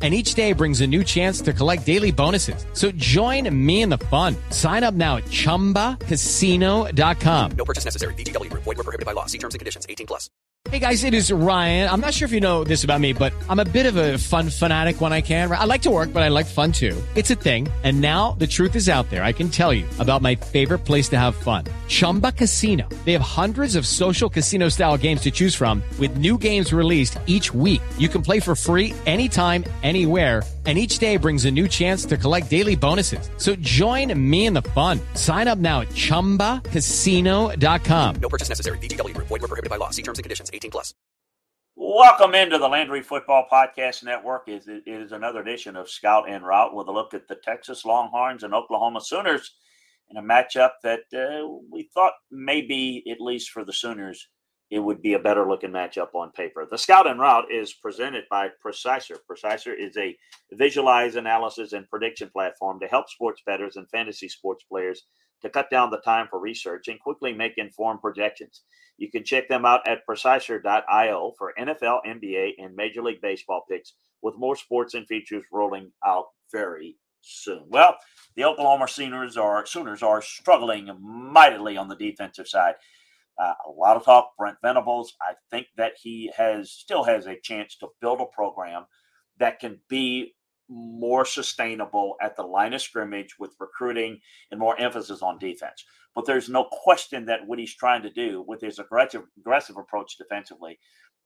and each day brings a new chance to collect daily bonuses. So join me in the fun. Sign up now at ChumbaCasino.com. No purchase necessary. VGW. Void were prohibited by law. See terms and conditions. 18 plus. Hey guys, it is Ryan. I'm not sure if you know this about me, but I'm a bit of a fun fanatic when I can. I like to work, but I like fun too. It's a thing. And now the truth is out there. I can tell you about my favorite place to have fun. Chumba Casino. They have hundreds of social casino style games to choose from with new games released each week. You can play for free anytime, anywhere and each day brings a new chance to collect daily bonuses. So join me in the fun. Sign up now at ChumbaCasino.com. No purchase necessary. VGW. Void were prohibited by law. See terms and conditions. 18 plus. Welcome into the Landry Football Podcast Network. It is another edition of Scout En Route with a look at the Texas Longhorns and Oklahoma Sooners in a matchup that uh, we thought maybe, at least for the Sooners, it would be a better looking matchup on paper. The Scout En Route is presented by Preciser. Preciser is a visualize analysis and prediction platform to help sports bettors and fantasy sports players to cut down the time for research and quickly make informed projections. You can check them out at preciser.io for NFL, NBA, and Major League Baseball picks with more sports and features rolling out very soon. Well, the Oklahoma Sooners are Sooners are struggling mightily on the defensive side. Uh, a lot of talk. Brent Venables. I think that he has still has a chance to build a program that can be more sustainable at the line of scrimmage with recruiting and more emphasis on defense. But there's no question that what he's trying to do with his aggressive aggressive approach defensively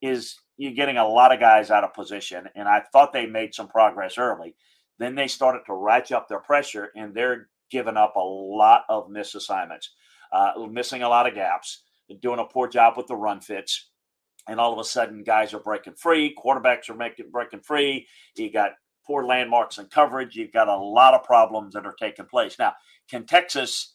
is you're getting a lot of guys out of position. And I thought they made some progress early. Then they started to ratchet up their pressure, and they're giving up a lot of miss assignments, uh, missing a lot of gaps doing a poor job with the run fits. And all of a sudden, guys are breaking free. Quarterbacks are making breaking free. You got poor landmarks and coverage. You've got a lot of problems that are taking place. Now, can Texas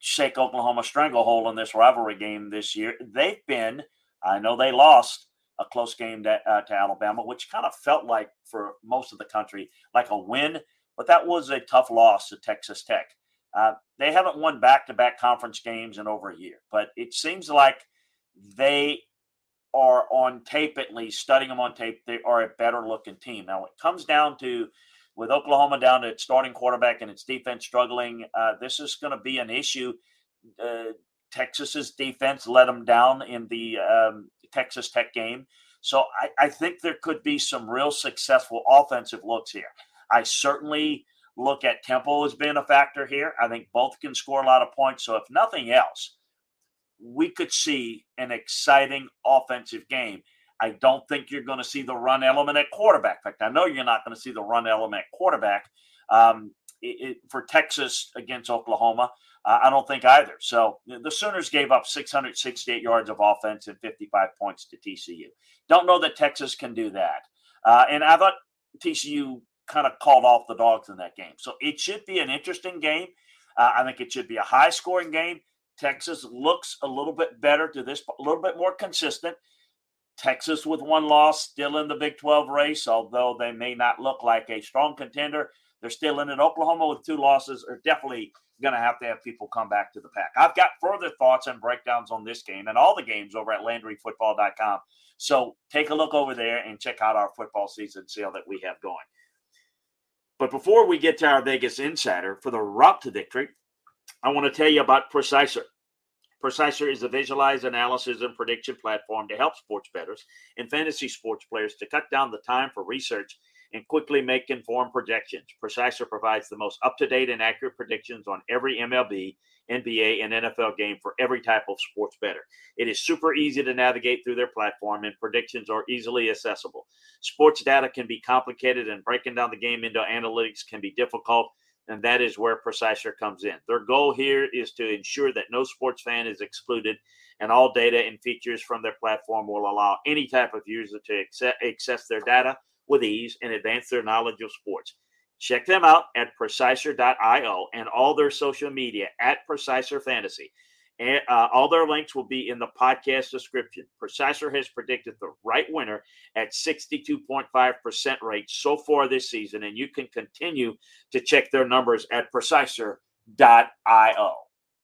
shake Oklahoma stranglehold in this rivalry game this year? They've been, I know they lost a close game to, uh, to Alabama, which kind of felt like for most of the country like a win, but that was a tough loss to Texas Tech. Uh, they haven't won back to back conference games in over a year, but it seems like they are on tape, at least studying them on tape, they are a better looking team. Now, it comes down to with Oklahoma down to its starting quarterback and its defense struggling, uh, this is going to be an issue. Uh, Texas's defense let them down in the um, Texas Tech game. So I, I, think there could be some real successful offensive looks here. I certainly look at tempo as being a factor here. I think both can score a lot of points. So, if nothing else, we could see an exciting offensive game. I don't think you're going to see the run element at quarterback. In fact, I know you're not going to see the run element at quarterback um, it, for Texas against Oklahoma. Uh, I don't think either. So the Sooners gave up 668 yards of offense and 55 points to TCU. Don't know that Texas can do that. Uh, and I thought TCU kind of called off the dogs in that game. So it should be an interesting game. Uh, I think it should be a high scoring game. Texas looks a little bit better to this, a little bit more consistent. Texas with one loss, still in the Big 12 race, although they may not look like a strong contender. They're still in it. Oklahoma with two losses are definitely going to have to have people come back to the pack. I've got further thoughts and breakdowns on this game and all the games over at LandryFootball.com. So take a look over there and check out our football season sale that we have going. But before we get to our Vegas Insider for the route to victory, I want to tell you about Preciser. Preciser is a visualized analysis and prediction platform to help sports bettors and fantasy sports players to cut down the time for research and quickly make informed projections. Preciser provides the most up to date and accurate predictions on every MLB, NBA, and NFL game for every type of sports bettor. It is super easy to navigate through their platform, and predictions are easily accessible. Sports data can be complicated, and breaking down the game into analytics can be difficult. And that is where Preciser comes in. Their goal here is to ensure that no sports fan is excluded, and all data and features from their platform will allow any type of user to access their data with ease and advance their knowledge of sports. Check them out at preciser.io and all their social media at Preciser Fantasy. And, uh, all their links will be in the podcast description. Preciser has predicted the right winner at 62.5% rate so far this season, and you can continue to check their numbers at preciser.io.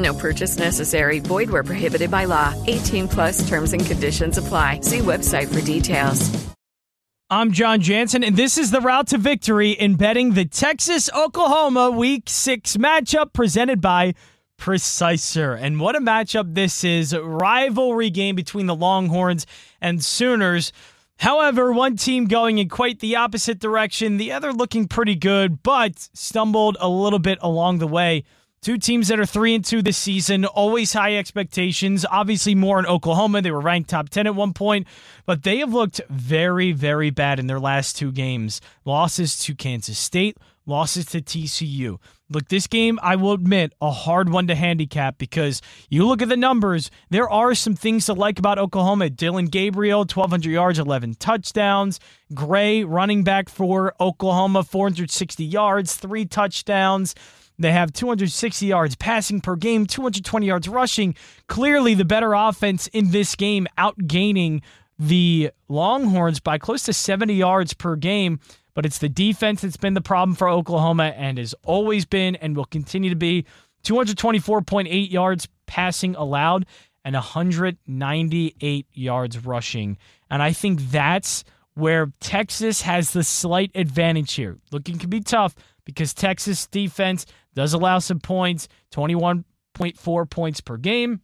No purchase necessary. Void where prohibited by law. 18 plus terms and conditions apply. See website for details. I'm John Jansen, and this is the route to victory in betting the Texas Oklahoma Week 6 matchup presented by Preciser. And what a matchup this is! Rivalry game between the Longhorns and Sooners. However, one team going in quite the opposite direction, the other looking pretty good, but stumbled a little bit along the way. Two teams that are three and two this season, always high expectations. Obviously, more in Oklahoma. They were ranked top 10 at one point, but they have looked very, very bad in their last two games. Losses to Kansas State, losses to TCU. Look, this game, I will admit, a hard one to handicap because you look at the numbers, there are some things to like about Oklahoma. Dillon Gabriel, 1,200 yards, 11 touchdowns. Gray, running back for Oklahoma, 460 yards, three touchdowns. They have 260 yards passing per game, 220 yards rushing. Clearly, the better offense in this game, outgaining the Longhorns by close to 70 yards per game. But it's the defense that's been the problem for Oklahoma and has always been and will continue to be 224.8 yards passing allowed and 198 yards rushing. And I think that's where Texas has the slight advantage here. Looking can be tough because Texas defense does allow some points, 21.4 points per game.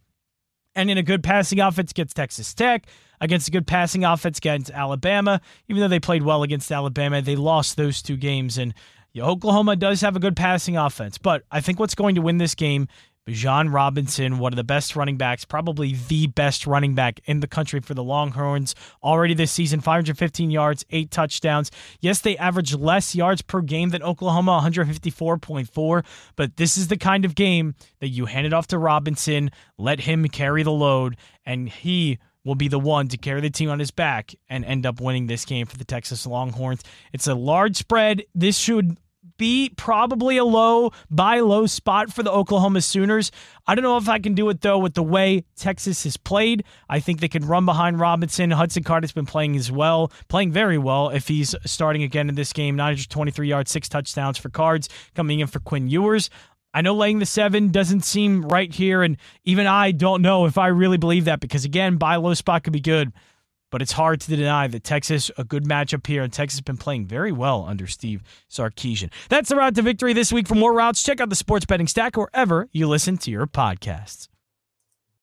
And in a good passing offense against Texas Tech, against a good passing offense against Alabama, even though they played well against Alabama, they lost those two games. And Oklahoma does have a good passing offense. But I think what's going to win this game Bijan Robinson, one of the best running backs, probably the best running back in the country for the Longhorns already this season. 515 yards, eight touchdowns. Yes, they average less yards per game than Oklahoma, 154.4, but this is the kind of game that you hand it off to Robinson, let him carry the load, and he will be the one to carry the team on his back and end up winning this game for the Texas Longhorns. It's a large spread. This should be probably a low buy low spot for the Oklahoma Sooners. I don't know if I can do it though with the way Texas has played. I think they can run behind Robinson. Hudson Card has been playing as well, playing very well if he's starting again in this game. 923 yards, six touchdowns for Cards coming in for Quinn Ewers. I know laying the seven doesn't seem right here, and even I don't know if I really believe that because again, buy low spot could be good but it's hard to deny that Texas, a good matchup here, and Texas has been playing very well under Steve Sarkisian. That's the route to victory this week. For more routes, check out the Sports Betting Stack wherever you listen to your podcasts.